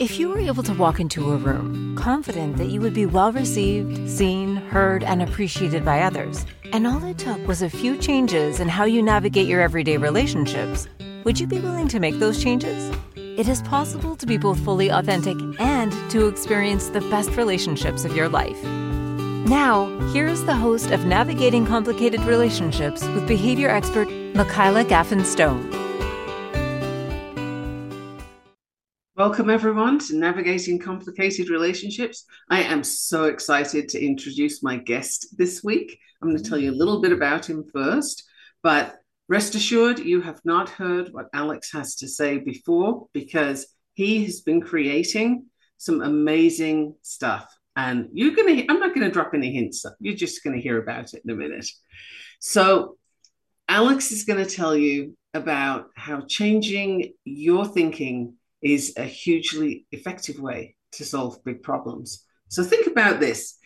If you were able to walk into a room confident that you would be well received, seen, heard, and appreciated by others, and all it took was a few changes in how you navigate your everyday relationships, would you be willing to make those changes? It is possible to be both fully authentic and to experience the best relationships of your life. Now, here's the host of Navigating Complicated Relationships with behavior expert Michaela Gaffen Stone. Welcome, everyone, to Navigating Complicated Relationships. I am so excited to introduce my guest this week. I'm going to tell you a little bit about him first, but rest assured, you have not heard what Alex has to say before because he has been creating some amazing stuff. And you're going to, I'm not going to drop any hints, you're just going to hear about it in a minute. So, Alex is going to tell you about how changing your thinking is a hugely effective way to solve big problems. So think about this.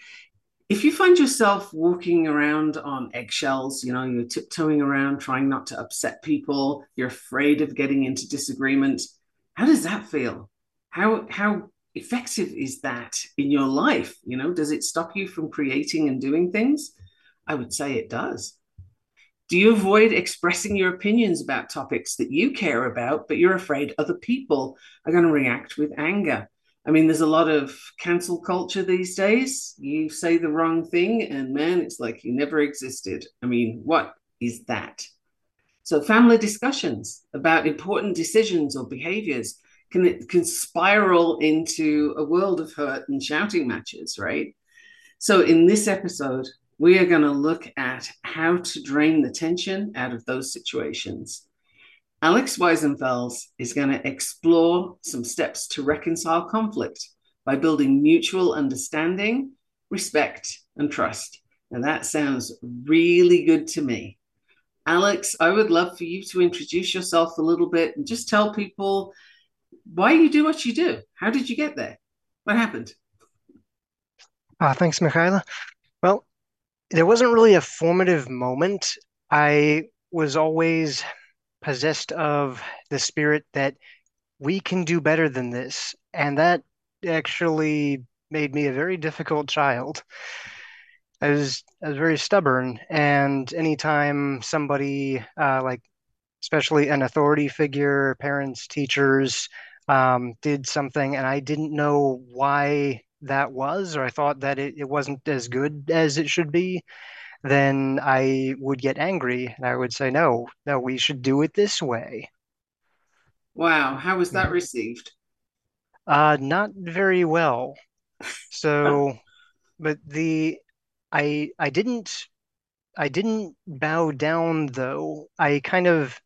If you find yourself walking around on eggshells, you know, you're tiptoeing around trying not to upset people, you're afraid of getting into disagreement, how does that feel? How how effective is that in your life? You know, does it stop you from creating and doing things? I would say it does. Do you avoid expressing your opinions about topics that you care about, but you're afraid other people are going to react with anger? I mean, there's a lot of cancel culture these days. You say the wrong thing, and man, it's like you never existed. I mean, what is that? So, family discussions about important decisions or behaviors can, can spiral into a world of hurt and shouting matches, right? So, in this episode, we are going to look at how to drain the tension out of those situations. Alex Weissenfels is going to explore some steps to reconcile conflict by building mutual understanding, respect, and trust. And that sounds really good to me. Alex, I would love for you to introduce yourself a little bit and just tell people why you do what you do. How did you get there? What happened? Uh, thanks, Michaela. There wasn't really a formative moment. I was always possessed of the spirit that we can do better than this. And that actually made me a very difficult child. I was I was very stubborn, and anytime somebody uh, like, especially an authority figure, parents, teachers, um, did something, and I didn't know why that was, or I thought that it, it wasn't as good as it should be, then I would get angry and I would say, no, no, we should do it this way. Wow. How was that received? Uh, not very well. So, but the, I, I didn't, I didn't bow down though. I kind of,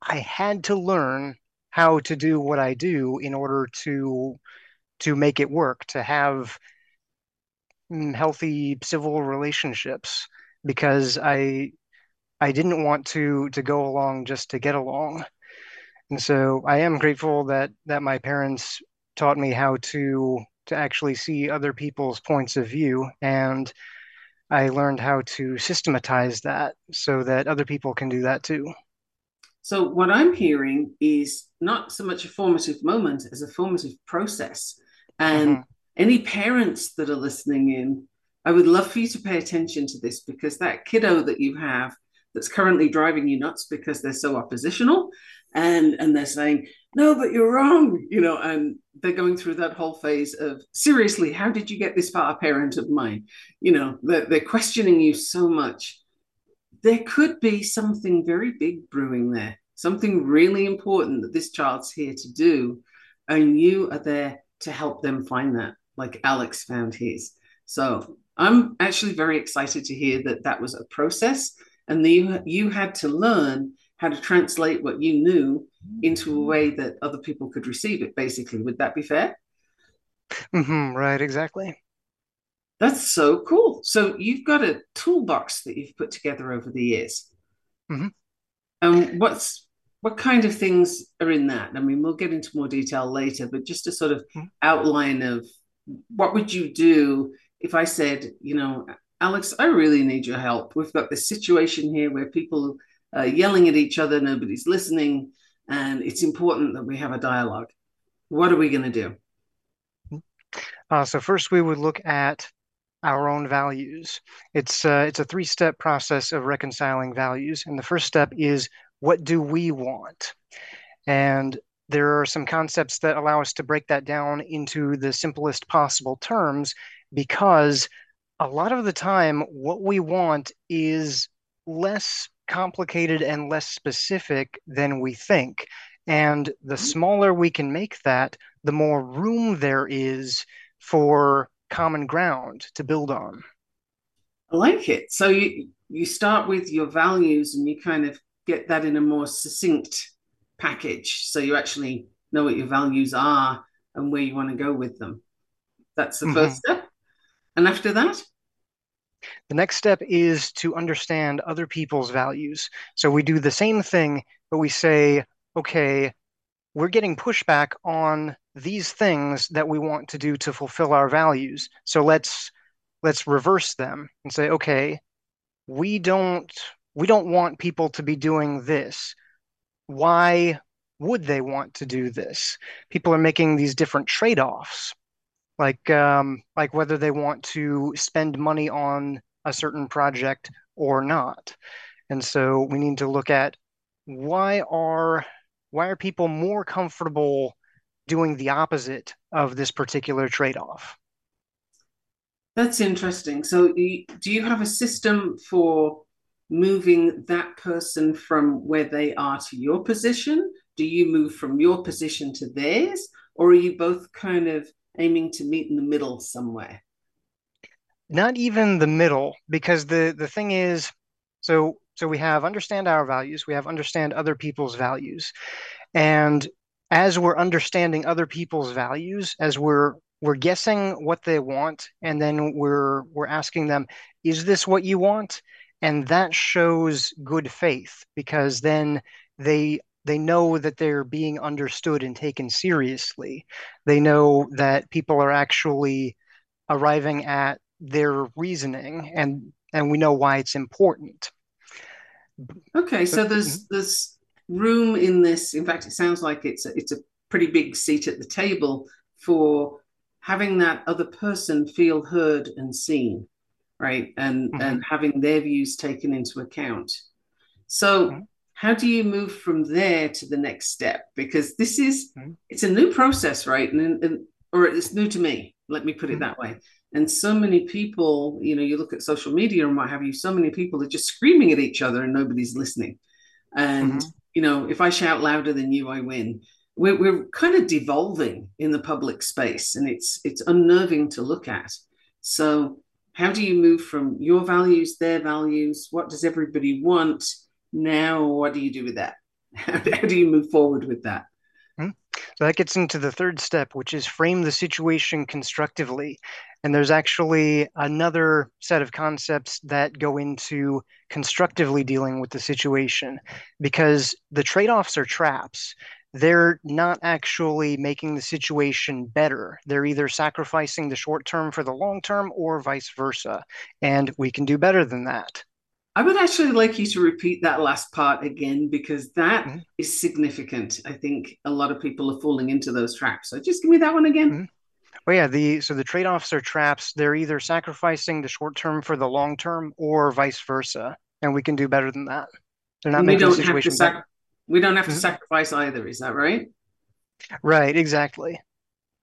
I had to learn how to do what I do in order to to make it work, to have mm, healthy civil relationships because I I didn't want to to go along just to get along. And so I am grateful that that my parents taught me how to to actually see other people's points of view and I learned how to systematize that so that other people can do that too. So what I'm hearing is not so much a formative moment as a formative process. And mm-hmm. any parents that are listening in, I would love for you to pay attention to this because that kiddo that you have that's currently driving you nuts because they're so oppositional and and they're saying no but you're wrong you know and they're going through that whole phase of seriously how did you get this far parent of mine you know they're, they're questioning you so much there could be something very big brewing there something really important that this child's here to do and you are there to help them find that, like Alex found his. So I'm actually very excited to hear that that was a process and you, you had to learn how to translate what you knew into a way that other people could receive it, basically. Would that be fair? Mm-hmm, right, exactly. That's so cool. So you've got a toolbox that you've put together over the years. Mm-hmm. And what's what kind of things are in that? I mean, we'll get into more detail later, but just a sort of mm-hmm. outline of what would you do if I said, you know, Alex, I really need your help. We've got this situation here where people are yelling at each other, nobody's listening, and it's important that we have a dialogue. What are we going to do? Uh, so first we would look at our own values. It's uh, it's a three-step process of reconciling values, and the first step is what do we want? And there are some concepts that allow us to break that down into the simplest possible terms because a lot of the time what we want is less complicated and less specific than we think. And the mm-hmm. smaller we can make that, the more room there is for common ground to build on. I like it. So you you start with your values and you kind of get that in a more succinct package. So you actually know what your values are and where you want to go with them. That's the mm-hmm. first step. And after that? The next step is to understand other people's values. So we do the same thing, but we say, okay, we're getting pushback on these things that we want to do to fulfill our values. So let's let's reverse them and say, okay, we don't we don't want people to be doing this. Why would they want to do this? People are making these different trade-offs, like um, like whether they want to spend money on a certain project or not. And so we need to look at why are why are people more comfortable doing the opposite of this particular trade-off? That's interesting. So, do you have a system for moving that person from where they are to your position? Do you move from your position to theirs? Or are you both kind of aiming to meet in the middle somewhere? Not even the middle, because the, the thing is, so so we have understand our values, we have understand other people's values. And as we're understanding other people's values, as we're we're guessing what they want, and then we're we're asking them, is this what you want? And that shows good faith because then they they know that they're being understood and taken seriously. They know that people are actually arriving at their reasoning and and we know why it's important. Okay, so there's mm-hmm. there's room in this. In fact, it sounds like it's a, it's a pretty big seat at the table for having that other person feel heard and seen, right? And mm-hmm. and having their views taken into account. So mm-hmm. how do you move from there to the next step? Because this is mm-hmm. it's a new process, right? And, and or it's new to me. Let me put it mm-hmm. that way. And so many people, you know, you look at social media and what have you, so many people are just screaming at each other and nobody's listening. And, mm-hmm. you know, if I shout louder than you, I win. We're, we're kind of devolving in the public space and it's it's unnerving to look at. So how do you move from your values, their values? What does everybody want? Now, what do you do with that? How, do you move forward with that? Hmm. So that gets into the third step, which is frame the situation constructively. And there's actually another set of concepts that go into constructively dealing with the situation because the trade offs are traps. They're not actually making the situation better. They're either sacrificing the short term for the long term or vice versa. And we can do better than that. I would actually like you to repeat that last part again because that mm-hmm. is significant. I think a lot of people are falling into those traps. So just give me that one again. Mm-hmm. Well, yeah, the so the trade-offs are traps. They're either sacrificing the short term for the long term or vice versa. And we can do better than that. They're not making the situation sac- We don't have to mm-hmm. sacrifice either, is that right? Right, exactly.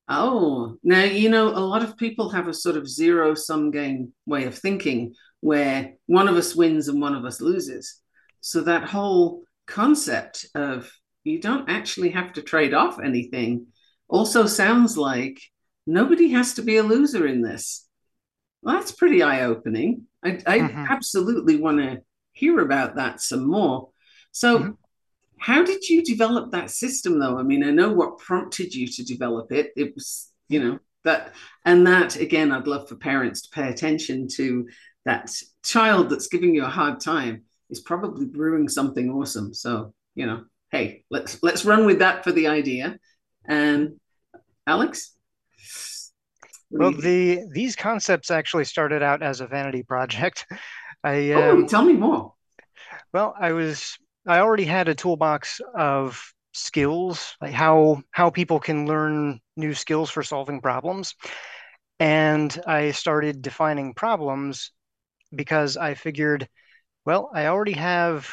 Oh, now you know a lot of people have a sort of zero sum game way of thinking where one of us wins and one of us loses. So that whole concept of you don't actually have to trade off anything also sounds like nobody has to be a loser in this. Well, that's pretty eye opening. I, I mm-hmm. absolutely want to hear about that some more. So, mm-hmm. How did you develop that system, though? I mean, I know what prompted you to develop it. It was, you know, that, and that again, I'd love for parents to pay attention to that child that's giving you a hard time is probably brewing something awesome. So, you know, hey, let's let's run with that for the idea. And Alex? Well, the these concepts actually started out as a vanity project. I oh, um, tell me more. Well, I was I already had a toolbox of skills, like how how people can learn new skills for solving problems. And I started defining problems because I figured, well, I already have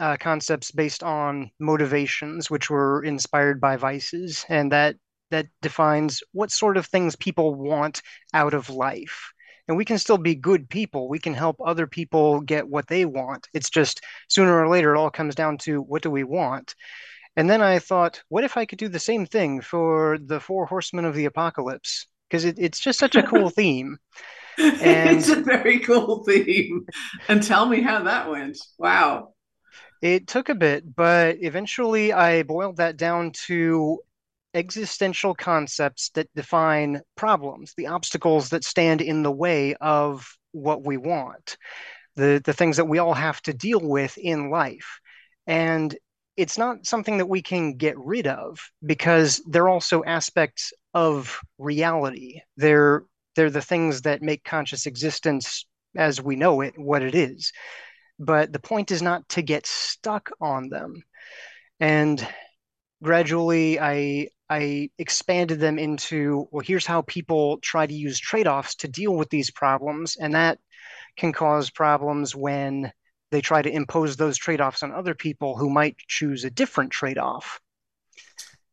uh, concepts based on motivations, which were inspired by vices, and that that defines what sort of things people want out of life. And we can still be good people. We can help other people get what they want. It's just sooner or later, it all comes down to what do we want. And then I thought, what if I could do the same thing for the four horsemen of the apocalypse? Because it, it's just such a cool theme. And it's a very cool theme. And tell me how that went. Wow. It took a bit, but eventually I boiled that down to existential concepts that define problems, the obstacles that stand in the way of what we want, the, the things that we all have to deal with in life. And it's not something that we can get rid of because they're also aspects of reality. They're they're the things that make conscious existence as we know it what it is. But the point is not to get stuck on them. And gradually I I expanded them into well here's how people try to use trade-offs to deal with these problems and that can cause problems when they try to impose those trade-offs on other people who might choose a different trade-off.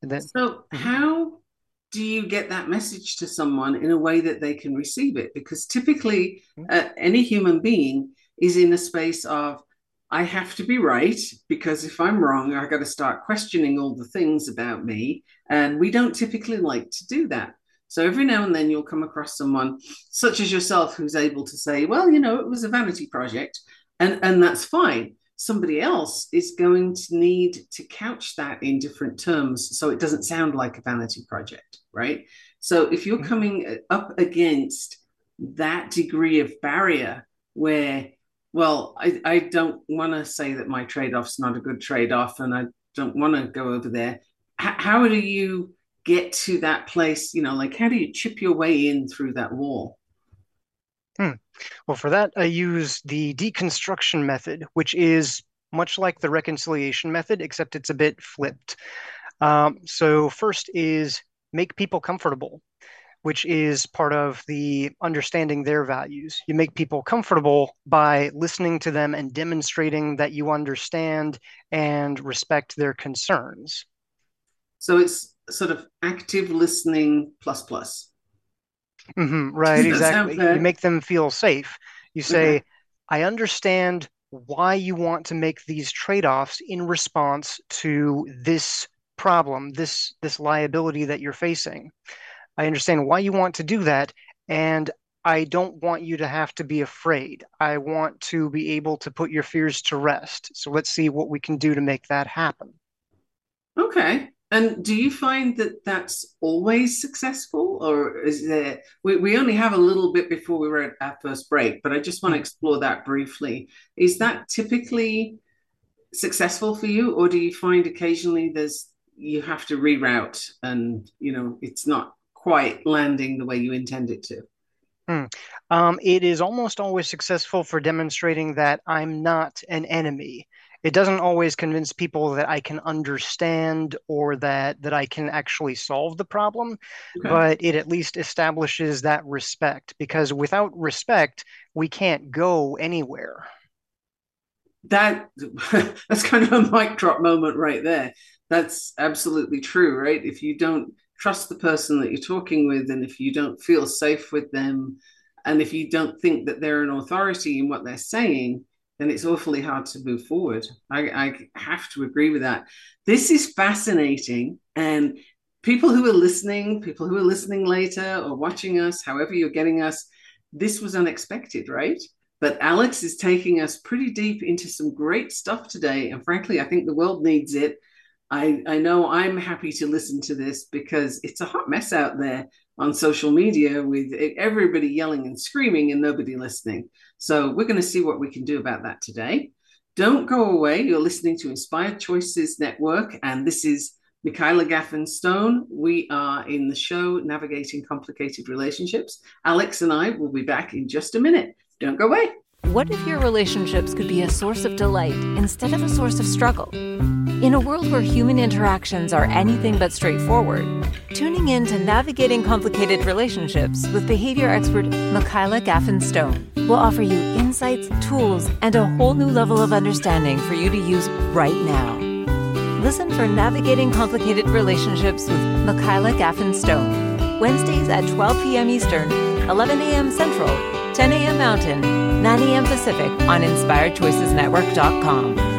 Then, so mm-hmm. how do you get that message to someone in a way that they can receive it? Because typically, mm-hmm. uh, any human being is in a space of I have to be right because if I'm wrong, I got to start questioning all the things about me, and we don't typically like to do that. So every now and then you'll come across someone such as yourself who's able to say, well, you know, it was a vanity project and and that's fine somebody else is going to need to couch that in different terms so it doesn't sound like a vanity project right so if you're mm-hmm. coming up against that degree of barrier where well i, I don't want to say that my trade-off's not a good trade-off and i don't want to go over there H- how do you get to that place you know like how do you chip your way in through that wall Hmm. Well, for that, I use the deconstruction method, which is much like the reconciliation method, except it's a bit flipped. Um, so, first is make people comfortable, which is part of the understanding their values. You make people comfortable by listening to them and demonstrating that you understand and respect their concerns. So, it's sort of active listening plus plus. Mm-hmm, right, exactly. You make them feel safe. You say, okay. I understand why you want to make these trade-offs in response to this problem, this this liability that you're facing. I understand why you want to do that and I don't want you to have to be afraid. I want to be able to put your fears to rest. So let's see what we can do to make that happen. Okay. And do you find that that's always successful, or is there? We, we only have a little bit before we were at our first break, but I just want to hmm. explore that briefly. Is that typically successful for you, or do you find occasionally there's you have to reroute and you know it's not quite landing the way you intend it to? Hmm. Um, it is almost always successful for demonstrating that I'm not an enemy it doesn't always convince people that I can understand or that that I can actually solve the problem, okay. but it at least establishes that respect because without respect, we can't go anywhere. That that's kind of a mic drop moment right there. That's absolutely true, right? If you don't trust the person that you're talking with and if you don't feel safe with them and if you don't think that they're an authority in what they're saying, then it's awfully hard to move forward. I, I have to agree with that. This is fascinating. And people who are listening, people who are listening later or watching us, however you're getting us, this was unexpected, right? But Alex is taking us pretty deep into some great stuff today. And frankly, I think the world needs it. I, I know I'm happy to listen to this because it's a hot mess out there on social media with everybody yelling and screaming and nobody listening. So we're going to see what we can do about that today. Don't go away. You're listening to Inspired Choices Network, and this is Michaela Gaffen Stone. We are in the show Navigating Complicated Relationships. Alex and I will be back in just a minute. Don't go away. What if your relationships could be a source of delight instead of a source of struggle? In a world where human interactions are anything but straightforward, tuning in to Navigating Complicated Relationships with behavior expert Michaela Gaffen Stone will offer you insights, tools, and a whole new level of understanding for you to use right now. Listen for Navigating Complicated Relationships with Michaela Gaffen Stone, Wednesdays at 12 p.m. Eastern, 11 a.m. Central, 10 a.m. Mountain, 9 a.m. Pacific on InspiredChoicesNetwork.com.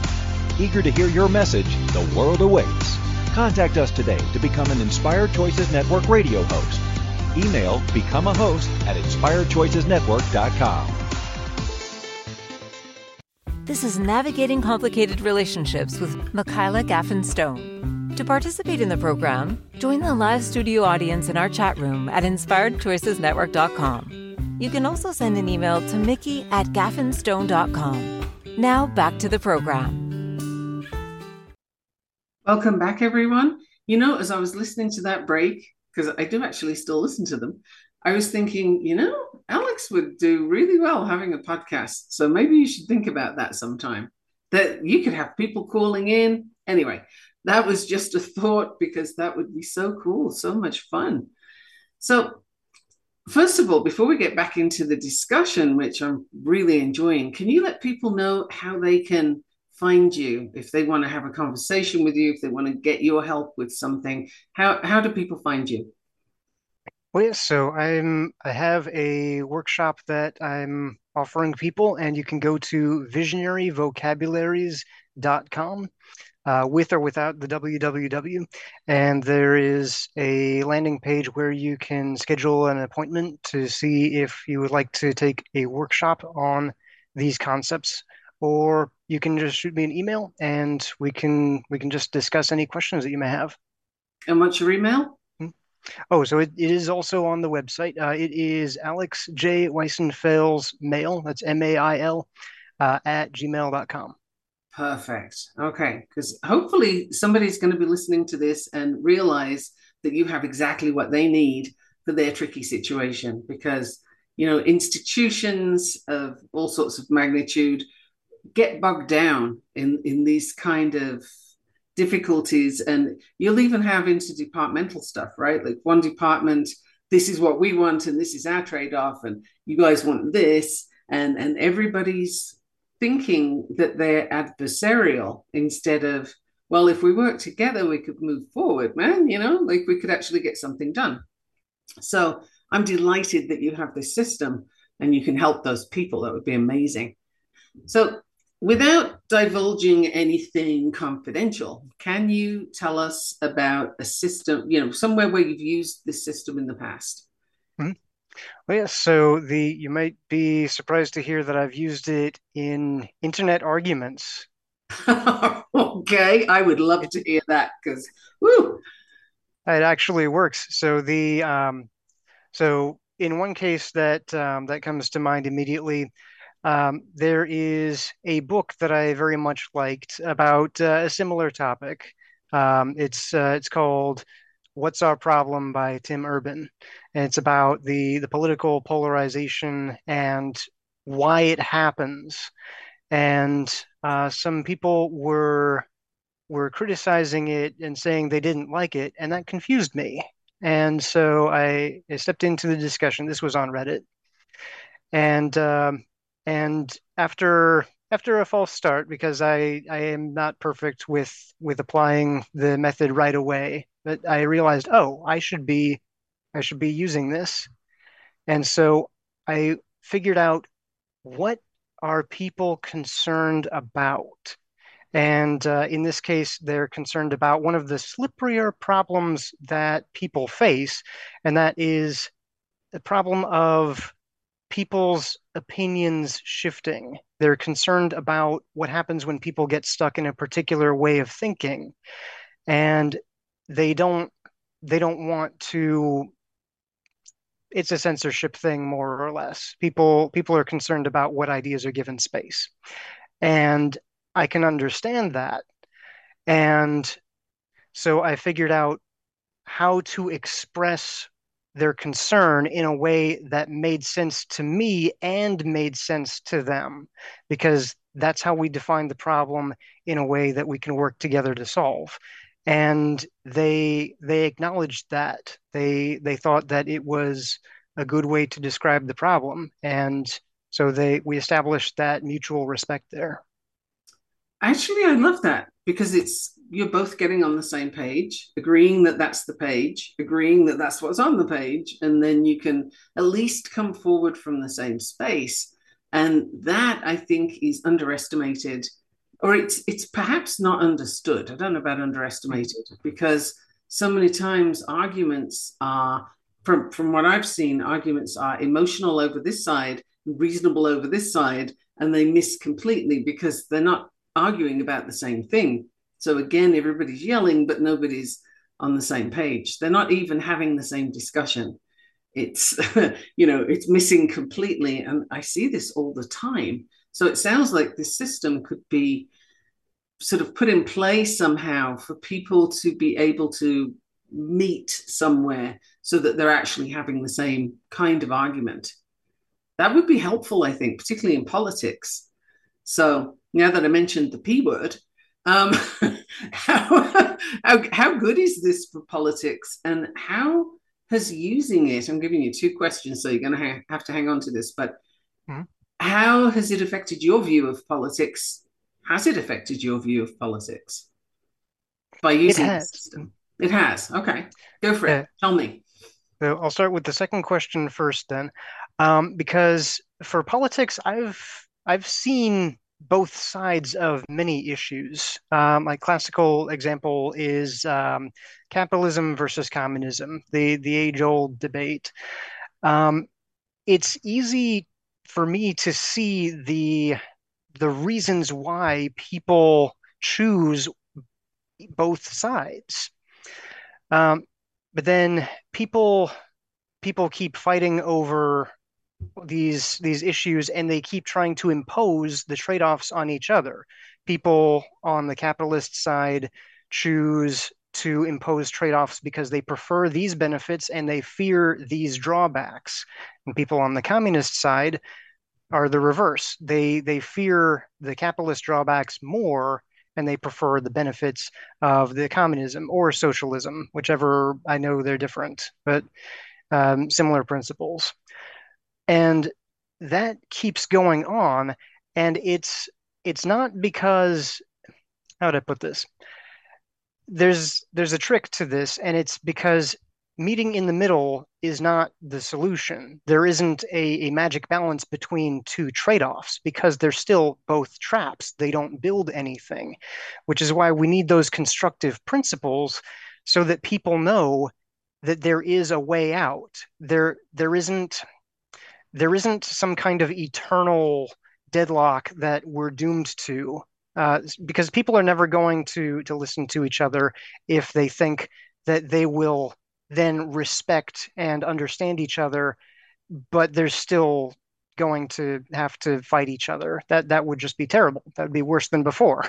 Eager to hear your message, the world awaits. Contact us today to become an Inspired Choices Network radio host. Email become a host at inspiredchoicesnetwork.com. This is Navigating Complicated Relationships with Michaela Gaffen Stone. To participate in the program, join the live studio audience in our chat room at inspiredchoicesnetwork.com. You can also send an email to mickey at gaffenstone.com. Now back to the program. Welcome back, everyone. You know, as I was listening to that break, because I do actually still listen to them, I was thinking, you know, Alex would do really well having a podcast. So maybe you should think about that sometime. That you could have people calling in. Anyway, that was just a thought because that would be so cool, so much fun. So, first of all, before we get back into the discussion, which I'm really enjoying, can you let people know how they can find you if they want to have a conversation with you if they want to get your help with something how how do people find you? Well yes so i'm i have a workshop that i'm offering people and you can go to visionaryvocabularies.com uh, with or without the www and there is a landing page where you can schedule an appointment to see if you would like to take a workshop on these concepts or you can just shoot me an email and we can we can just discuss any questions that you may have. And what's your email? Hmm? Oh, so it, it is also on the website. Uh, it is Alex J. Weissenfels Mail. That's M A I L uh, at gmail.com. Perfect. Okay. Because hopefully somebody's going to be listening to this and realize that you have exactly what they need for their tricky situation. Because, you know, institutions of all sorts of magnitude get bogged down in in these kind of difficulties. And you'll even have interdepartmental stuff right? Like one department this is what we want and this is our trade-off and you guys want this. And and everybody's thinking that they're adversarial instead of well if we work together we could move forward man you know like we could actually get something done. So i'm delighted that you have this system and you can help those people. That would be amazing. So without divulging anything confidential, can you tell us about a system, you know, somewhere where you've used this system in the past? Mm-hmm. Well, yes. So the you might be surprised to hear that I've used it in internet arguments. okay, I would love to hear that because, woo, it actually works. So the um, so in one case that um, that comes to mind immediately, um, there is a book that I very much liked about uh, a similar topic. Um, it's uh, it's called "What's Our Problem" by Tim Urban, and it's about the the political polarization and why it happens. And uh, some people were were criticizing it and saying they didn't like it, and that confused me. And so I, I stepped into the discussion. This was on Reddit, and um, and after after a false start because I I am not perfect with with applying the method right away, but I realized oh I should be I should be using this, and so I figured out what are people concerned about. And uh, in this case, they're concerned about one of the slipperier problems that people face, and that is the problem of people's opinions shifting. They're concerned about what happens when people get stuck in a particular way of thinking. And they don't they don't want to it's a censorship thing more or less. People people are concerned about what ideas are given space. And I can understand that. And so I figured out how to express their concern in a way that made sense to me and made sense to them because that's how we define the problem in a way that we can work together to solve. And they they acknowledged that. They they thought that it was a good way to describe the problem. And so they we established that mutual respect there actually i love that because it's you're both getting on the same page agreeing that that's the page agreeing that that's what's on the page and then you can at least come forward from the same space and that i think is underestimated or it's it's perhaps not understood. I don't know about underestimated because so many times arguments are from from what I've seen, arguments are emotional over this side, reasonable over this side, and they miss completely because they're not arguing about the same thing. So again, everybody's yelling, but nobody's on the same page. They're not even having the same discussion. It's you know, it's missing completely. And I see this all the time. So it sounds like this system could be sort of put in place somehow for people to be able to meet somewhere so that they're actually having the same kind of argument. That would be helpful, I think, particularly in politics. So now that I mentioned the P word, um, how, how, how good is this for politics and how has using it, I'm giving you two questions, so you're going to ha- have to hang on to this, but mm-hmm. how has it affected your view of politics has it affected your view of politics by using the system? It has. Okay, go for it. Tell me. So I'll start with the second question first, then, um, because for politics, I've I've seen both sides of many issues. Um, my classical example is um, capitalism versus communism, the the age old debate. Um, it's easy for me to see the the reasons why people choose both sides. Um, but then people people keep fighting over these these issues and they keep trying to impose the trade-offs on each other. People on the capitalist side choose to impose trade-offs because they prefer these benefits and they fear these drawbacks. And people on the communist side are the reverse. They they fear the capitalist drawbacks more and they prefer the benefits of the communism or socialism, whichever I know they're different, but um, similar principles. And that keeps going on. And it's it's not because how would I put this? There's there's a trick to this, and it's because meeting in the middle is not the solution. There isn't a, a magic balance between two trade offs because they're still both traps. They don't build anything, which is why we need those constructive principles so that people know that there is a way out. There, there isn't there isn't some kind of eternal deadlock that we're doomed to uh, because people are never going to to listen to each other if they think that they will then respect and understand each other, but they're still going to have to fight each other. That that would just be terrible. That would be worse than before.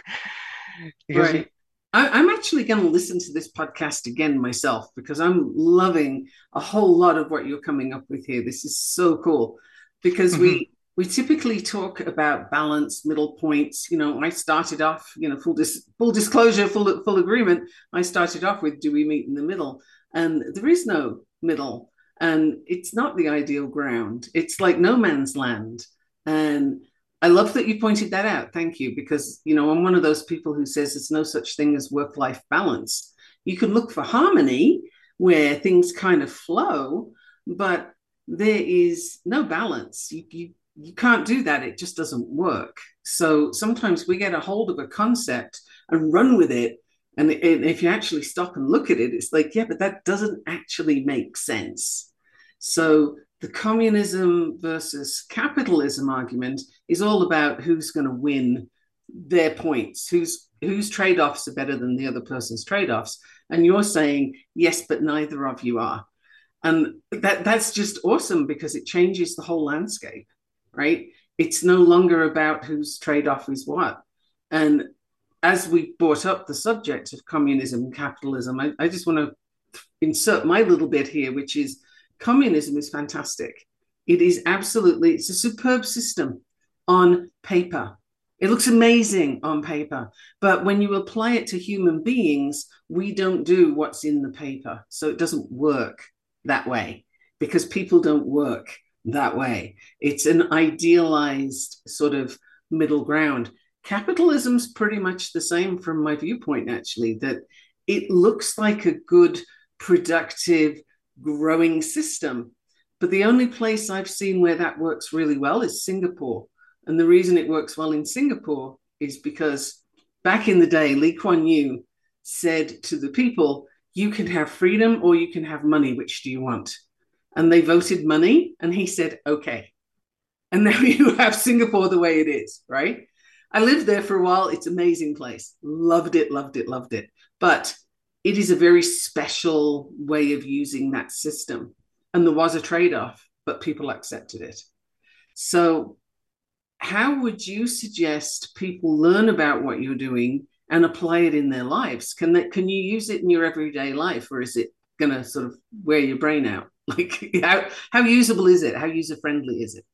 right. I, am actually going to listen to this podcast again myself because I'm loving a whole lot of what you're coming up with here. This is so cool because mm-hmm. we we typically talk about balance, middle points. You know, I started off, you know, full dis- full disclosure, full full agreement. I started off with, do we meet in the middle? and there is no middle and it's not the ideal ground it's like no man's land and i love that you pointed that out. Thank you. Because you know i'm one of those people who says there's no such thing as work life balance. You can look for harmony where things kind of flow but there is no balance. You, you you can't do that. It just doesn't work. So sometimes we get a hold of a concept and run with it. And, if you actually stop and look at it, it's like, yeah, but that doesn't actually make sense. So the communism versus capitalism argument is all about who's going to win their points, whose whose trade-offs are better than the other person's trade-offs. And you're saying, yes, but neither of you are. And that that's just awesome because it changes the whole landscape, right? It's no longer about whose trade-off is what. And as we brought up the subject of communism and capitalism, I, I just want to insert my little bit here, which is communism is fantastic. It is absolutely, it's a superb system on paper. It looks amazing on paper, but when you apply it to human beings, we don't do what's in the paper. So it doesn't work that way because people don't work that way. It's an idealized sort of middle ground. Capitalism's pretty much the same from my viewpoint, actually, that it looks like a good, productive, growing system. But the only place I've seen where that works really well is Singapore. And the reason it works well in Singapore is because back in the day, Lee Kuan Yew said to the people, You can have freedom or you can have money. Which do you want? And they voted money. And he said, Okay. And now you have Singapore the way it is, right? I lived there for a while. It's amazing place. Loved it, loved it, loved it. But it is a very special way of using that system. And there was a trade off, but people accepted it. So, how would you suggest people learn about what you're doing and apply it in their lives? Can that can you use it in your everyday life, or is it going to sort of wear your brain out? Like how how usable is it? How user friendly is it?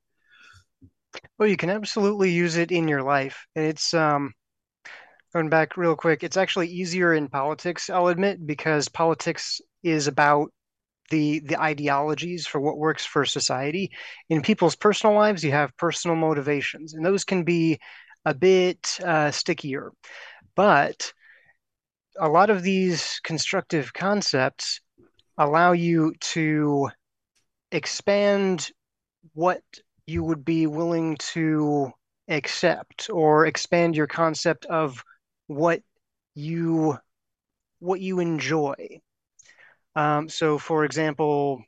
Well, you can absolutely use it in your life. It's um going back real quick, it's actually easier in politics, I'll admit, because politics is about the the ideologies for what works for society. In people's personal lives, you have personal motivations, and those can be a bit uh, stickier. But a lot of these constructive concepts allow you to expand what you would be willing to accept or expand your concept of what you what you enjoy. Um, so, for example,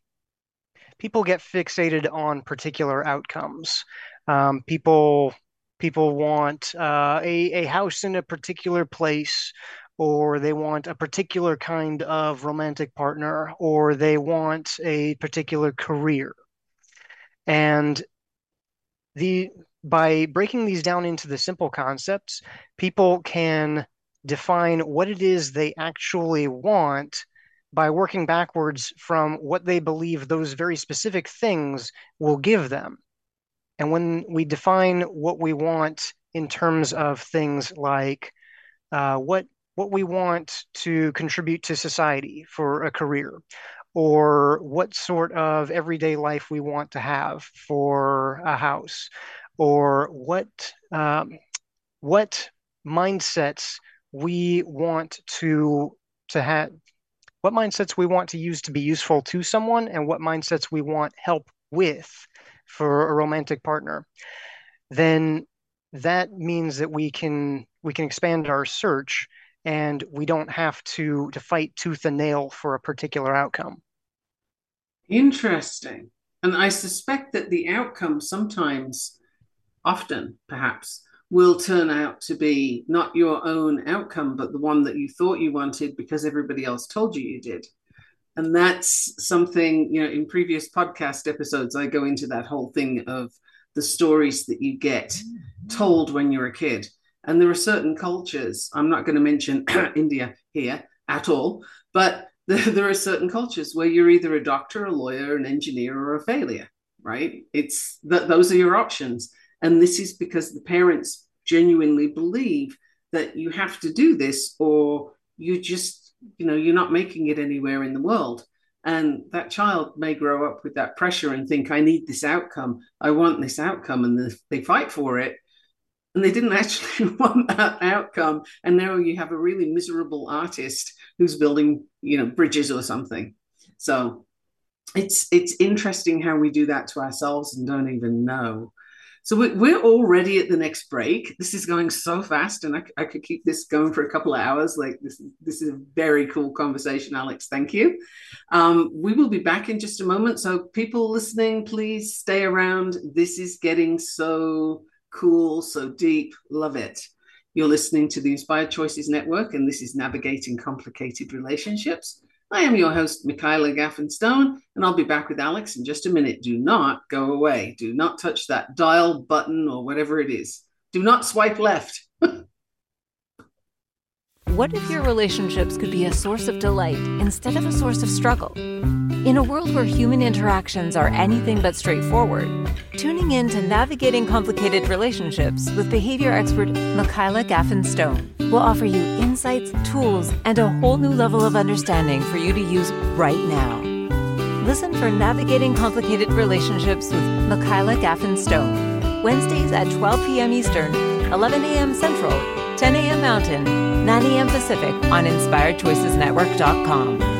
people get fixated on particular outcomes. Um, people people want uh, a a house in a particular place, or they want a particular kind of romantic partner, or they want a particular career. And the by breaking these down into the simple concepts, people can define what it is they actually want by working backwards from what they believe those very specific things will give them. And when we define what we want in terms of things like uh, what what we want to contribute to society for a career, or what sort of everyday life we want to have for a house, or what um, what mindsets we want to to have what mindsets we want to use to be useful to someone and what mindsets we want help with for a romantic partner then that means that we can we can expand our search and we don't have to to fight tooth and nail for a particular outcome. Interesting. And i suspect that the outcome sometimes often perhaps will turn out to be not your own outcome, but the one that you thought you wanted because everybody else told you you did. And that's something, you know, in previous podcast episodes, I go into that whole thing of the stories that you get told when you're a kid. And there are certain cultures, I'm not going to mention India here at all, but there are certain cultures where you're either a doctor, a lawyer, an engineer, or a failure, right? It's that those are your options. And this is because the parents genuinely believe that you have to do this or you just, you know, you're not making it anywhere in the world. And that child may grow up with that pressure and think, I need this outcome. I want this outcome. And they fight for it. And they didn't actually want that outcome. And now you have a really miserable artist who's building, you know, bridges or something. So it's it's interesting how we do that to ourselves and don't even know. So we're already at the next break. This is going so fast, and I, I could keep this going for a couple of hours. Like this, this is a very cool conversation, Alex. Thank you. Um, we will be back in just a moment. So people listening, please stay around. This is getting so cool, so deep. Love it. You're listening to the Inspired Choices Network, and this is Navigating Complicated Relationships. I am your host, Michaela Gaffen Stone, and I'll be back with Alex in just a minute. Do not go away. Do not touch that dial button or whatever it is. Do not swipe left. what if your relationships could be a source of delight instead of a source of struggle? In a world where human interactions are anything but straightforward, tuning in to Navigating Complicated Relationships with behavior expert Michaela Gaffen Stone will offer you insights, tools, and a whole new level of understanding for you to use right now. Listen for Navigating Complicated Relationships with Michaela Gaffen Stone, Wednesdays at 12 p.m. Eastern, 11 a.m. Central, 10 a.m. Mountain, 9 a.m. Pacific on InspiredChoicesNetwork.com.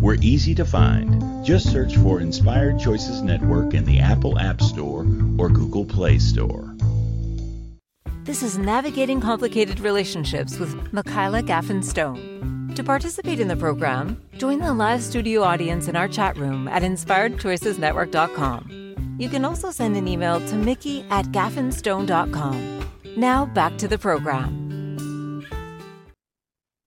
We're easy to find. Just search for Inspired Choices Network in the Apple App Store or Google Play Store. This is Navigating Complicated Relationships with Michaela Gaffen Stone. To participate in the program, join the live studio audience in our chat room at inspiredchoicesnetwork.com. You can also send an email to mikki at gaffenstone.com. Now back to the program.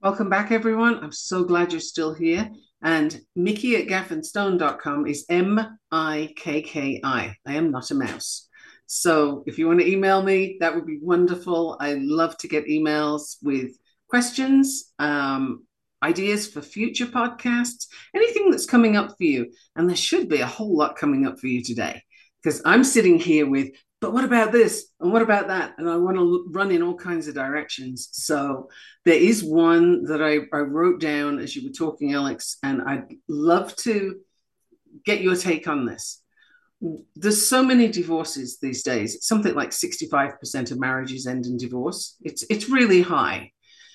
Welcome back, everyone. I'm so glad you're still here. And Mikki at gaffenstone.com is M I K K I. I am not a mouse. So if you want to email me, that would be wonderful. I love to get emails with questions, um, ideas for future podcasts, anything that's coming up for you. And there should be a whole lot coming up for you today because I'm sitting here with but what about this? And what about that? And i want to run in all kinds of directions. So there is one that I, I, wrote down as you were talking alex and i'd love to get your take on this. There's so many divorces these days. Something like 65% of marriages end in divorce. It's it's really high.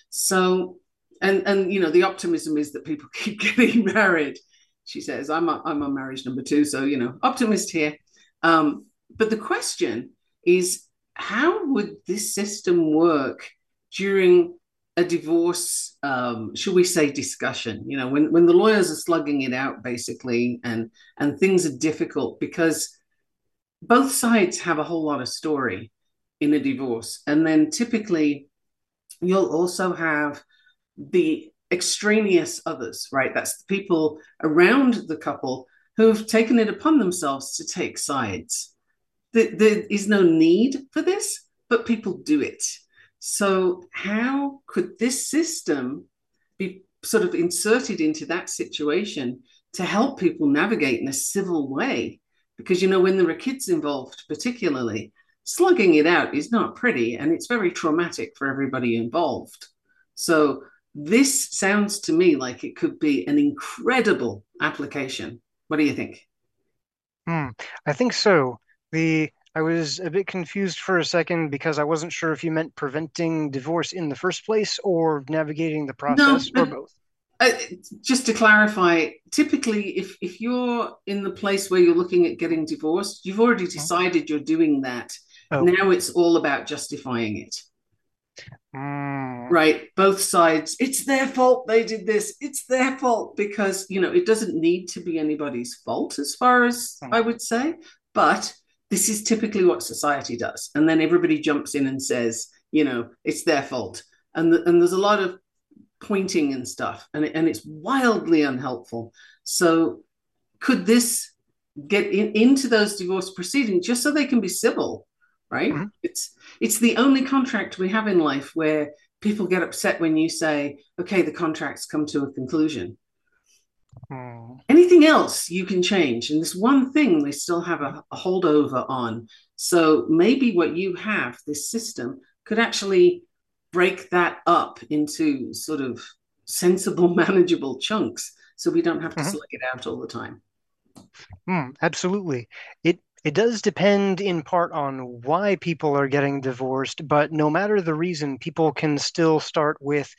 So and and you know the optimism is that people keep getting married. She says i'm a, i'm on marriage number two so you know optimist here. Um, but the question is how would this system work during a divorce um, should we say discussion? You know when, when the lawyers are slugging it out basically and and things are difficult because both sides have a whole lot of story in a divorce. And then typically you'll also have the extraneous others right? That's the people around the couple who have taken it upon themselves to take sides there, there is no need for this, but people do it. So, how could this system be sort of inserted into that situation to help people navigate in a civil way? Because, you know, when there are kids involved, particularly, slugging it out is not pretty and it's very traumatic for everybody involved. So, this sounds to me like it could be an incredible application. What do you think? Hmm, I think so. The I was a bit confused for a second because I wasn't sure if you meant preventing divorce in the first place or navigating the process no, or both. Uh, just to clarify, typically, if if you're in the place where you're looking at getting divorced, you've already uh-huh. decided you're doing that. Oh. Now it's all about justifying it. Mm. Right, both sides. It's their fault they did this. It's their fault because you know it doesn't need to be anybody's fault, as far as mm. I would say. But this is typically what society does. And then everybody jumps in and says, you know, it's their fault. And, the, and there's a lot of pointing and stuff, and, and it's wildly unhelpful. So, could this get in, into those divorce proceedings just so they can be civil? Right? Mm-hmm. It's it's the only contract we have in life where people get upset when you say, "Okay, the contract's come to a conclusion." Hmm. Anything else you can change, and this one thing they still have a, a holdover on. So maybe what you have, this system, could actually break that up into sort of sensible, manageable chunks, so we don't have to Mhm. select it out all the time. Hmm, absolutely. It it does depend in part on why people are getting divorced, but no matter the reason, people can still start with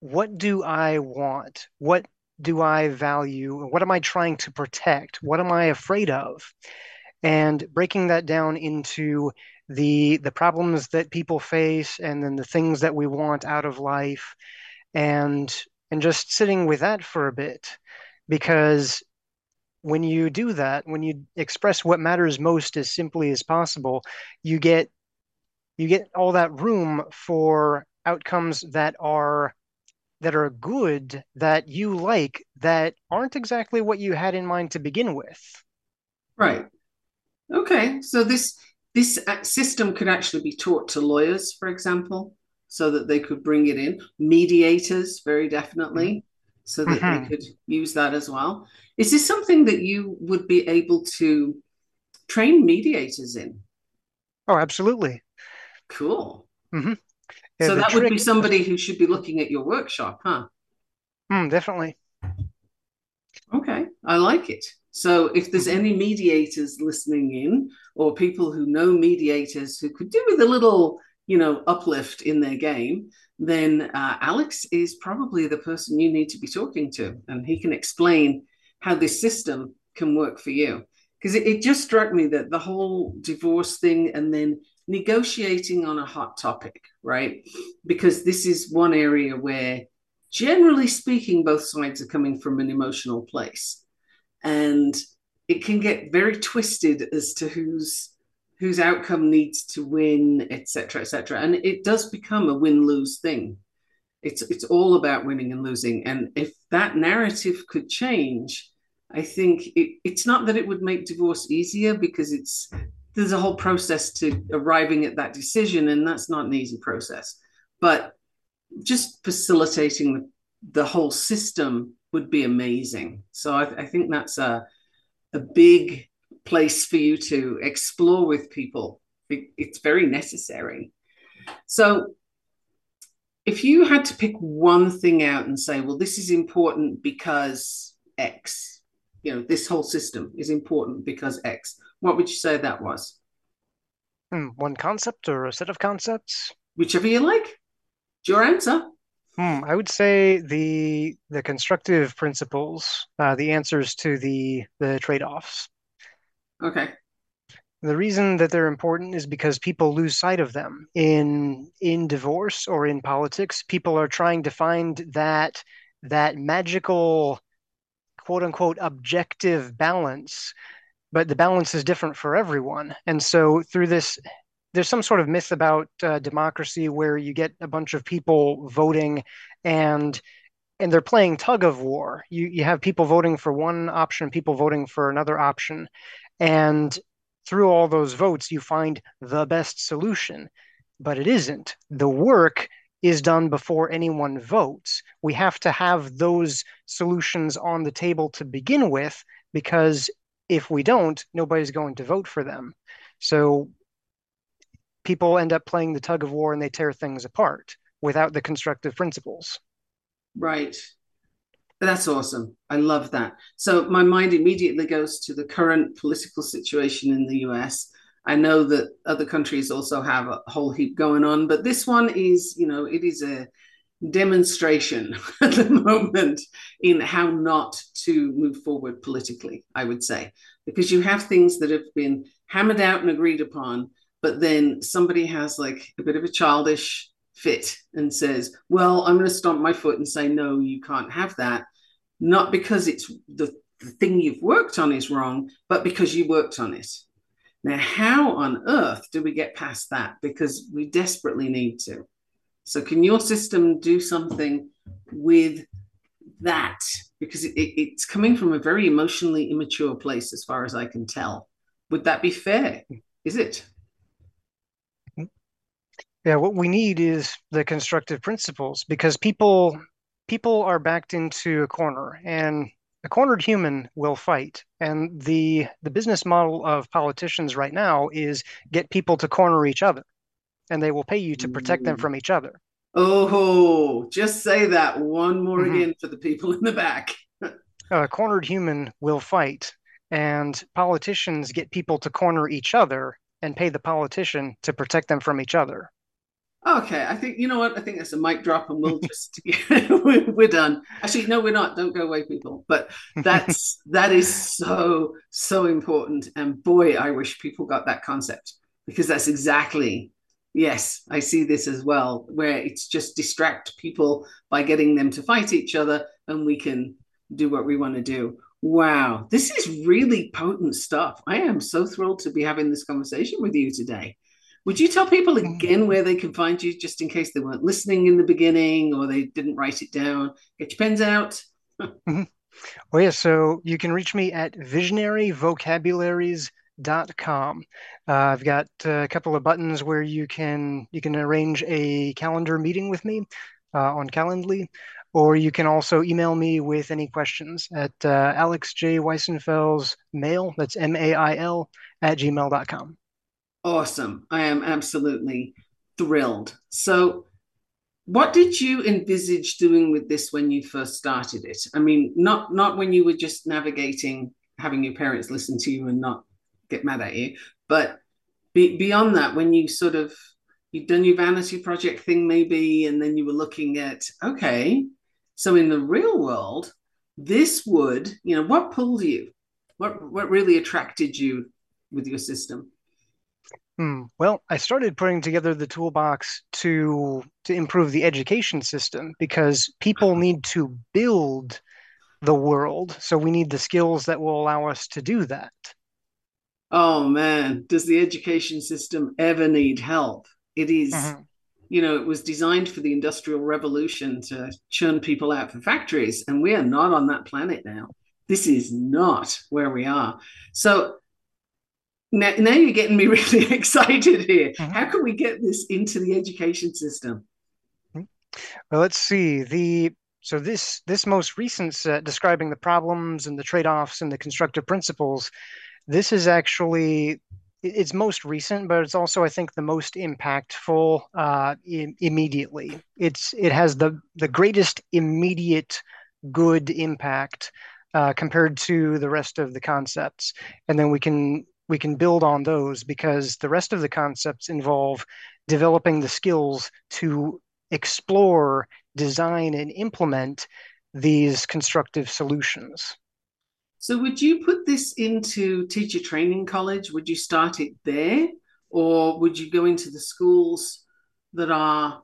what do I want? What do I value? What am I trying to protect? What am I afraid of? And breaking that down into the the problems that people face and then the things that we want out of life and and just sitting with that for a bit because when you do that, when you express what matters most as simply as possible, you get you get all that room for outcomes that are that are good, that you like, that aren't exactly what you had in mind to begin with. Right. Okay. So this this uh, system could actually be taught to lawyers, for example, so that they could bring it in. Mediators, very definitely, so that they Mhm. could use that as well. Is this something that you would be able to train mediators in? Oh, absolutely. Cool. hmm Yeah, So that would be somebody who should be looking at your workshop, huh? mm, definitely. Okay, I like it. So if there's any mediators listening in, or people who know mediators who could do with a little, you know, uplift in their game, then uh, Alex is probably the person you need to be talking to, and he can explain how this system can work for you. Because it, it just struck me that the whole divorce thing and then negotiating on a hot topic, right? Because this is one area where, generally speaking, both sides are coming from an emotional place and it can get very twisted as to whose whose outcome needs to win et cetera, et cetera. and it does become a win-lose thing it's it's all about winning and losing and if that narrative could change i think it, it's not that it would make divorce easier because it's there's a whole process to arriving at that decision and that's not an easy process but just facilitating the, whole system would be amazing. So I, I think that's a a big place for you to explore with people. It, it's very necessary. So if you had to pick one thing out and say, well, this is important because X, you know, this whole system is important because X, what would you say that was? Hmm, one concept or a set of concepts? Whichever you like. It's your answer. Hmm, I would say the the constructive principles, uh, the answers to the the trade-offs. Okay. The reason that they're important is because people lose sight of them. In in divorce or in politics, people are trying to find that that magical quote unquote objective balance, but the balance is different for everyone. And so through this there's some sort of myth about uh, democracy where you get a bunch of people voting and and they're playing tug of war. You you have people voting for one option, people voting for another option, and through all those votes, you find the best solution. But it isn't. The work is done before anyone votes. We have to have those solutions on the table to begin with, because if we don't, nobody's going to vote for them. So people end up playing the tug of war and they tear things apart without the constructive principles. Right. That's awesome. I love that. So my mind immediately goes to the current political situation in the US. I know that other countries also have a whole heap going on, but this one is, you know, it is a demonstration at the moment in how not to move forward politically, I would say, because you have things that have been hammered out and agreed upon, but then somebody has like a bit of a childish fit and says, Well, I'm going to stomp my foot and say, No, you can't have that. Not because it's the, the thing you've worked on is wrong, but because you worked on it. Now, how on earth do we get past that? Because we desperately need to. So, can your system do something with that? Because it, it, it's coming from a very emotionally immature place, as far as I can tell. Would that be fair? Is it? Yeah, what we need is the constructive principles because people people are backed into a corner and a cornered human will fight. And the the business model of politicians right now is get people to corner each other, and they will pay you to protect them from each other. Oh, just say that one more mm-hmm. again for the people in the back. a cornered human will fight, and politicians get people to corner each other and pay the politician to protect them from each other. Okay, I think you know what I think that's a mic drop, and we'll just we're done. Actually, no, we're not. Don't go away, people. But that's that is so so important, and boy, I wish people got that concept because that's exactly yes, I see this as well, where it's just distract people by getting them to fight each other, and we can do what we want to do. Wow, this is really potent stuff. I am so thrilled to be having this conversation with you today. Would you tell people mm. again where they can find you just in case they weren't listening in the beginning or they didn't write it down? Get your pens out. mm-hmm. Well, yeah, so you can reach me at visionaryvocabularies.com. Uh, I've got a couple of buttons where you can you can arrange a calendar meeting with me uh, on Calendly, or you can also email me with any questions at uh, Alex J. Weissenfels mail, that's M A I L, at gmail.com. Awesome. I am absolutely thrilled. So, what did you envisage doing with this when you first started it? I mean, not not when you were just navigating, having your parents listen to you and not get mad at you, but be, beyond that, when you sort of you'd done your vanity project thing maybe, and then you were looking at okay, so in the real world, this would you know what pulled you, what what really attracted you with your system? Hmm. Well, I started putting together the toolbox to to improve the education system because people need to build the world. So we need the skills that will allow us to do that. Oh man, does the education system ever need help? It is, mm-hmm. you know, it was designed for the industrial revolution to churn people out for factories, and we are not on that planet now. This is not where we are. So now, now you're getting me really excited here. Mm-hmm. How can we get this into the education system? Mm-hmm. Well, let's see. The so this this most recent set describing the problems and the trade-offs and the constructive principles. This is actually it's most recent, but it's also I think the most impactful uh, I- immediately. It's it has the the greatest immediate good impact uh, compared to the rest of the concepts, and then we can we can build on those because the rest of the concepts involve developing the skills to explore, design, and implement these constructive solutions. So, would you put this into teacher training college? Would you start it there? Or would you go into the schools that are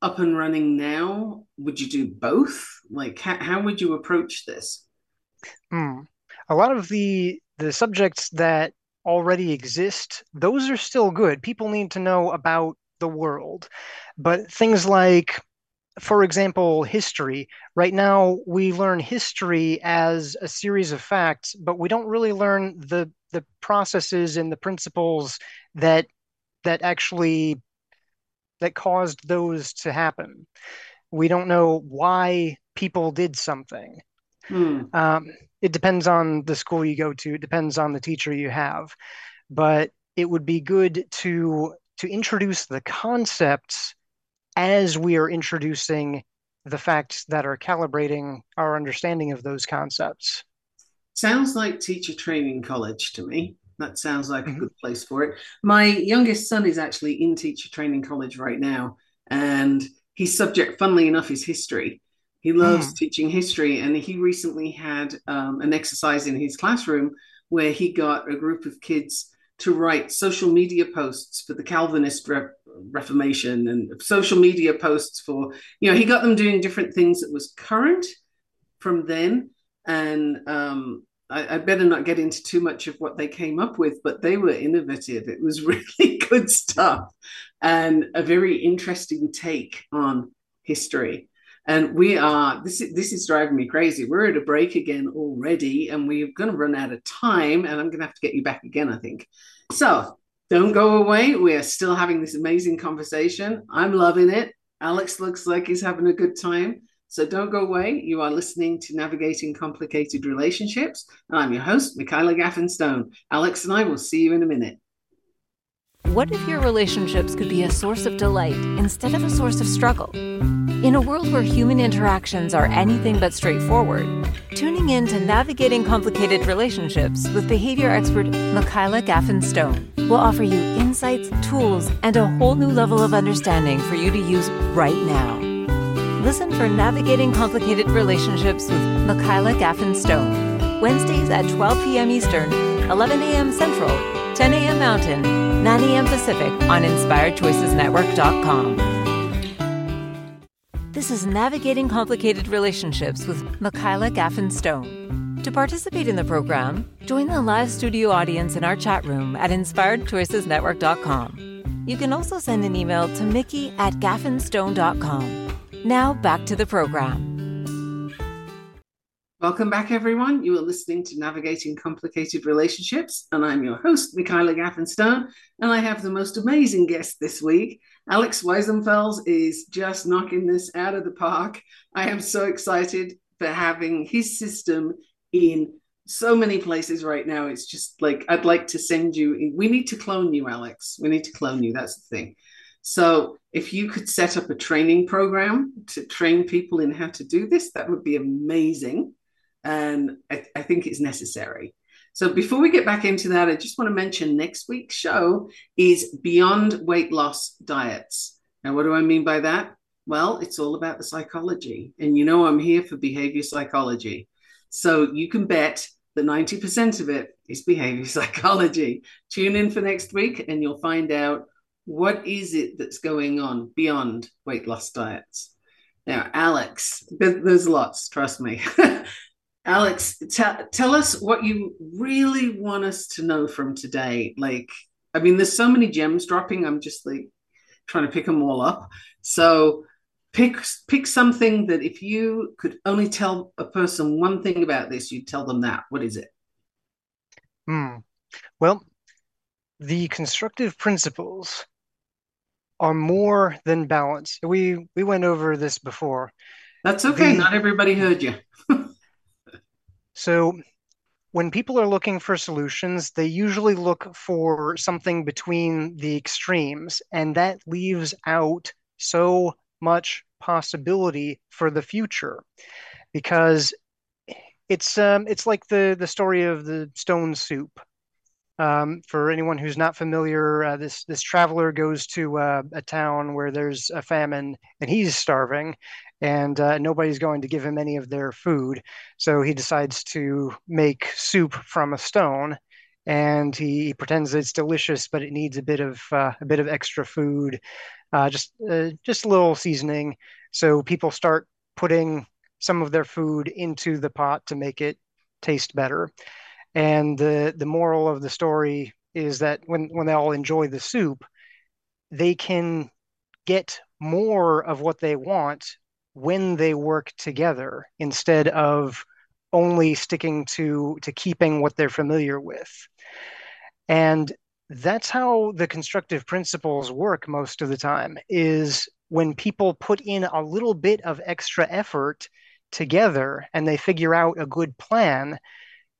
up and running now? Would you do both? Like, how, how would you approach this? Hmm. A lot of the the subjects that already exist, those are still good. People need to know about the world. But things like, for example, history, right now we learn history as a series of facts, but we don't really learn the the processes and the principles that that actually that caused those to happen. We don't know why people did something. Hmm. Um, it depends on the school you go to. It depends on the teacher you have, but it would be good to to introduce the concepts as we are introducing the facts that are calibrating our understanding of those concepts. Sounds like teacher training college to me. That sounds like mm-hmm. a good place for it. My youngest son is actually in teacher training college right now, and his subject, funnily enough, is history. He loves mm. teaching history, and he recently had um, an exercise in his classroom where he got a group of kids to write social media posts for the Calvinist Re- Reformation and social media posts for, you know, he got them doing different things that was current from then. And um, I, I, better not get into too much of what they came up with, but they were innovative. It was really good stuff and a very interesting take on history. And we are this is this is driving me crazy. We're at a break again already, and we're going to run out of time. And I'm going to have to get you back again, I think. So don't go away. We are still having this amazing conversation. I'm loving it. Alex looks like he's having a good time. So don't go away. You are listening to Navigating Complicated Relationships. And I'm your host, Michaela Gaffen-Stone. Alex and I will see you in a minute. What if your relationships could be a source of delight instead of a source of struggle? In a world where human interactions are anything but straightforward, tuning in to Navigating Complicated Relationships with behavior expert Michaela Gaffen-Stone will offer you insights, tools, and a whole new level of understanding for you to use right now. Listen for Navigating Complicated Relationships with Michaela Gaffen-Stone, Wednesdays at 12 p.m. Eastern, 11 a.m. Central, 10 a.m. Mountain, 9 a.m. Pacific on InspiredChoicesNetwork.com. This is Navigating Complicated Relationships with Michaela Gaffen-Stone. To participate in the program, join the live studio audience in our chat room at InspiredChoicesNetwork.com. You can also send an email to Mikki at Gaffenstone.com. Now back to the program. Welcome back, everyone. You are listening to Navigating Complicated Relationships, and I'm your host, Michaela Gaffen-Stone, and I have the most amazing guest this week. Alex Weissenfels is just knocking this out of the park. I am so excited for having his system in so many places right now. It's just like I'd like to send you. We need to clone you, Alex. We need to clone you. That's the thing. So if you could set up a training program to train people in how to do this, that would be amazing and I, I think it's necessary. So before we get back into that, I just want to mention next week's show is Beyond Weight Loss Diets. Now, what do I mean by that? Well, it's all about the psychology. And you know, I'm here for behavior psychology. So you can bet that 90% of it is behavior psychology. Tune in for next week and you'll find out what is it that's going on beyond weight loss diets. Now, Alex, there's lots, trust me. Alex, t- tell us what you really want us to know from today. Like, I mean, there's so many gems dropping. I'm just like trying to pick them all up. So pick pick something that if you could only tell a person one thing about this, you'd tell them that. What is it? Hmm. Well, the constructive principles are more than balance. We we went over this before. That's okay. The, Not everybody heard you. So when people are looking for solutions, they usually look for something between the extremes, and that leaves out so much possibility for the future because it's um, it's like the the story of the stone soup. Um, for anyone who's not familiar, uh, this this traveler goes to uh, a town where there's a famine and he's starving, and uh, nobody's going to give him any of their food. So he decides to make soup from a stone, and he, pretends it's delicious, but it needs a bit of uh, a bit of extra food, uh, just uh, just a little seasoning. So people start putting some of their food into the pot to make it taste better. And the the moral of the story is that when when they all enjoy the soup, they can get more of what they want when they work together instead of only sticking to to keeping what they're familiar with. And that's how the constructive principles work most of the time is when people put in a little bit of extra effort together and they figure out a good plan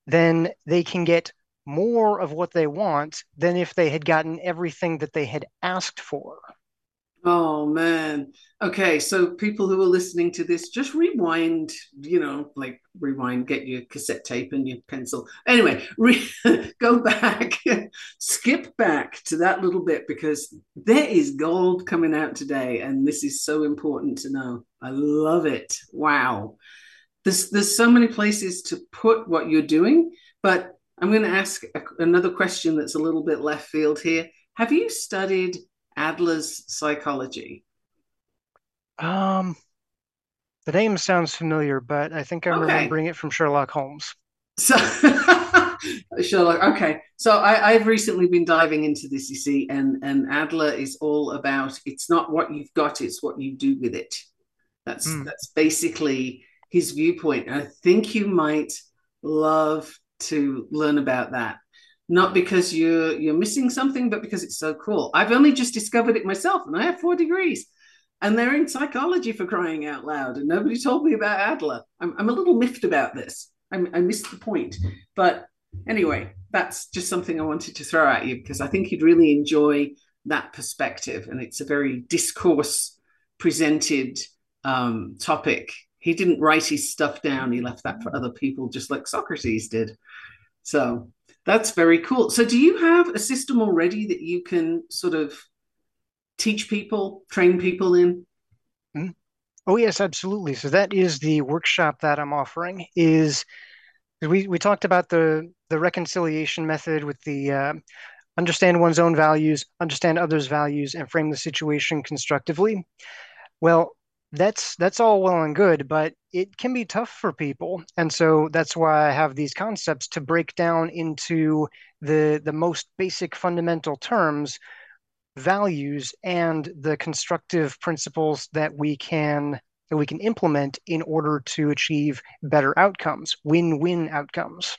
then they can get more of what they want than if they had gotten everything that they had asked for Oh man. Okay, so people who are listening to this, just rewind, you know, like rewind, get your cassette tape and your pencil. Anyway, re- go back, skip back to that little bit because there is gold coming out today, and this is so important to know. I love it. Wow. There's there's so many places to put what you're doing, but I'm going to ask a, another question that's a little bit left field here. Have you studied Adler's psychology? Um, the name sounds familiar, but I think I'm okay. remembering it from Sherlock Holmes. So, Sherlock. Okay, so I, have recently been diving into this, you see, and and Adler is all about it's not what you've got, it's what you do with it. That's mm. that's basically his viewpoint. I think you might love to learn about that not because you're you're missing something, but because it's so cool. I've only just discovered it myself, and I have four degrees. and they're in psychology for crying out loud. And nobody told me about Adler. I'm, I'm a little miffed about this. I, I missed the point. But anyway, that's just something I wanted to throw at you because I think you'd really enjoy that perspective. And it's a very discourse presented um, topic. He didn't write his stuff down, he left that for other people, just like Socrates did. So that's very cool. So, do you have a system already that you can sort of teach people, train people in? Mm-hmm. Oh yes, absolutely. So that is the workshop that I'm offering. Is we we talked about the the reconciliation method with the uh, understand one's own values, understand others' values, and frame the situation constructively. Well, that's that's all well and good, but it can be tough for people, and so that's why I have these concepts to break down into the the most basic fundamental terms values and the constructive principles that we can that we can implement in order to achieve better outcomes, win-win outcomes.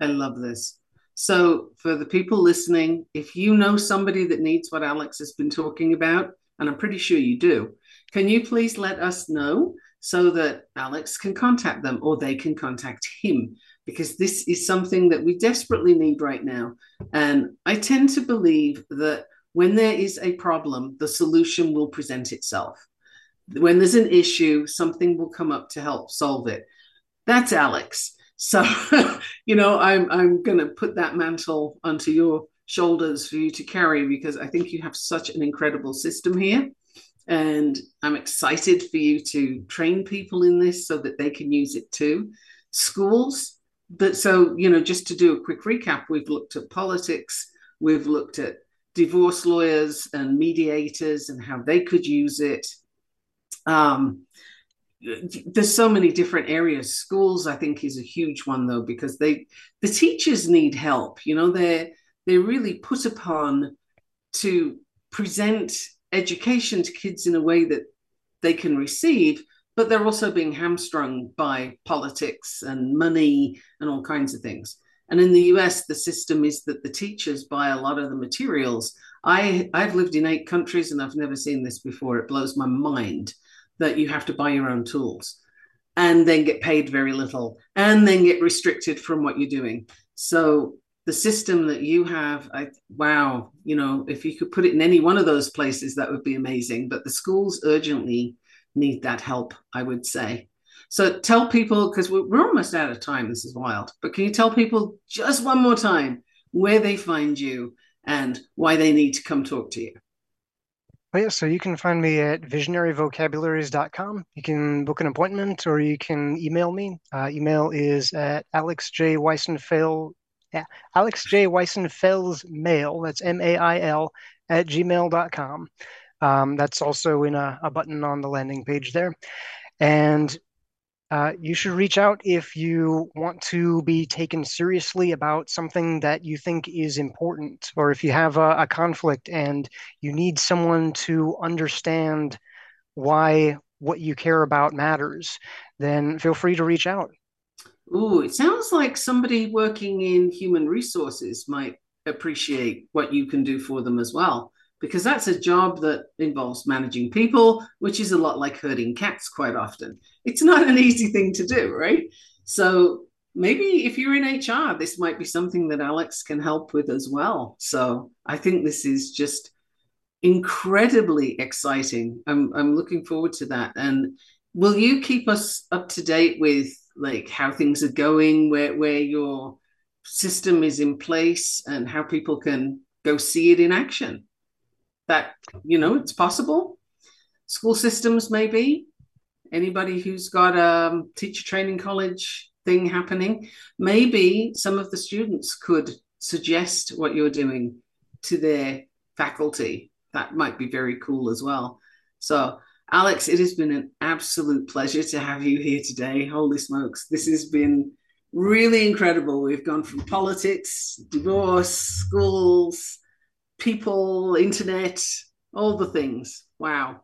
I love this. So, for the people listening, if you know somebody that needs what Alex has been talking about, and I'm pretty sure you do, can you please let us know so that Alex can contact them or they can contact him? Because this is something that we desperately need right now. And I tend to believe that when there is a problem, the solution will present itself. When there's an issue, something will come up to help solve it. That's Alex. So, you know, I'm I'm going to put that mantle onto your shoulders for you to carry because I think you have such an incredible system here. And I'm excited for you to train people in this so that they can use it too. Schools, but so, you know, just to do a quick recap, we've looked at politics, we've looked at divorce lawyers and mediators and how they could use it. Um, there's so many different areas. Schools, I think, is a huge one though because they the teachers need help. You know, they're they're really put upon to present education to kids in a way that they can receive, but they're also being hamstrung by politics and money and all kinds of things. And in the US, the system is that the teachers buy a lot of the materials. I, I've lived in eight countries and I've never seen this before. It blows my mind that you have to buy your own tools and then get paid very little and then get restricted from what you're doing. So the system that you have, I wow, you know, if you could put it in any one of those places, that would be amazing. But the schools urgently need that help, I would say. So tell people, because we're, we're almost out of time, this is wild, but can you tell people just one more time where they find you and why they need to come talk to you? Oh, yeah, so you can find me at visionaryvocabularies.com. You can book an appointment or you can email me. Uh, email is at alexjweisenfeld, yeah, Alex J. Weissenfels mail, that's M A I L, at gmail.com. Um, that's also in a, a, button on the landing page there. And uh, you should reach out if you want to be taken seriously about something that you think is important, or if you have a, a conflict and you need someone to understand why what you care about matters, then feel free to reach out. Ooh, it sounds like somebody working in human resources might appreciate what you can do for them as well because that's a job that involves managing people, which is a lot like herding cats quite often. It's not an easy thing to do, right? So maybe if you're in HR, this might be something that Alex can help with as well. So I think this is just incredibly exciting. I'm I'm looking forward to that. And will you keep us up to date with like how things are going, where where your system is in place and how people can go see it in action? that you know it's possible. School systems maybe. Anybody who's got a um, teacher training college thing happening maybe some of the students could suggest what you're doing to their faculty. That might be very cool as well. So alex it has been an absolute pleasure to have you here today holy smokes this has been really incredible we've gone from politics divorce schools people, internet, all the things. Wow.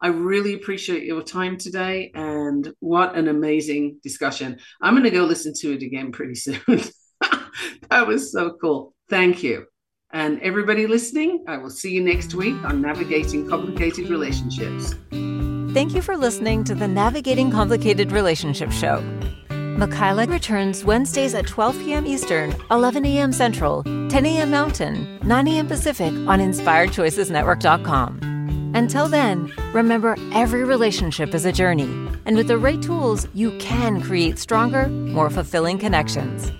I really appreciate your time today and what an amazing discussion. I'm going to go listen to it again pretty soon. that was so cool. Thank you. And everybody listening, I will see you next week on Navigating Complicated Relationships. Thank you for listening to the Navigating Complicated Relationships show. Michaela returns Wednesdays at 12 p.m. Eastern, 11 a.m. Central, 10 a.m. Mountain, 9 a.m. Pacific on InspiredChoicesNetwork.com. Until then, remember every relationship is a journey, and with the right tools, you can create stronger, more fulfilling connections.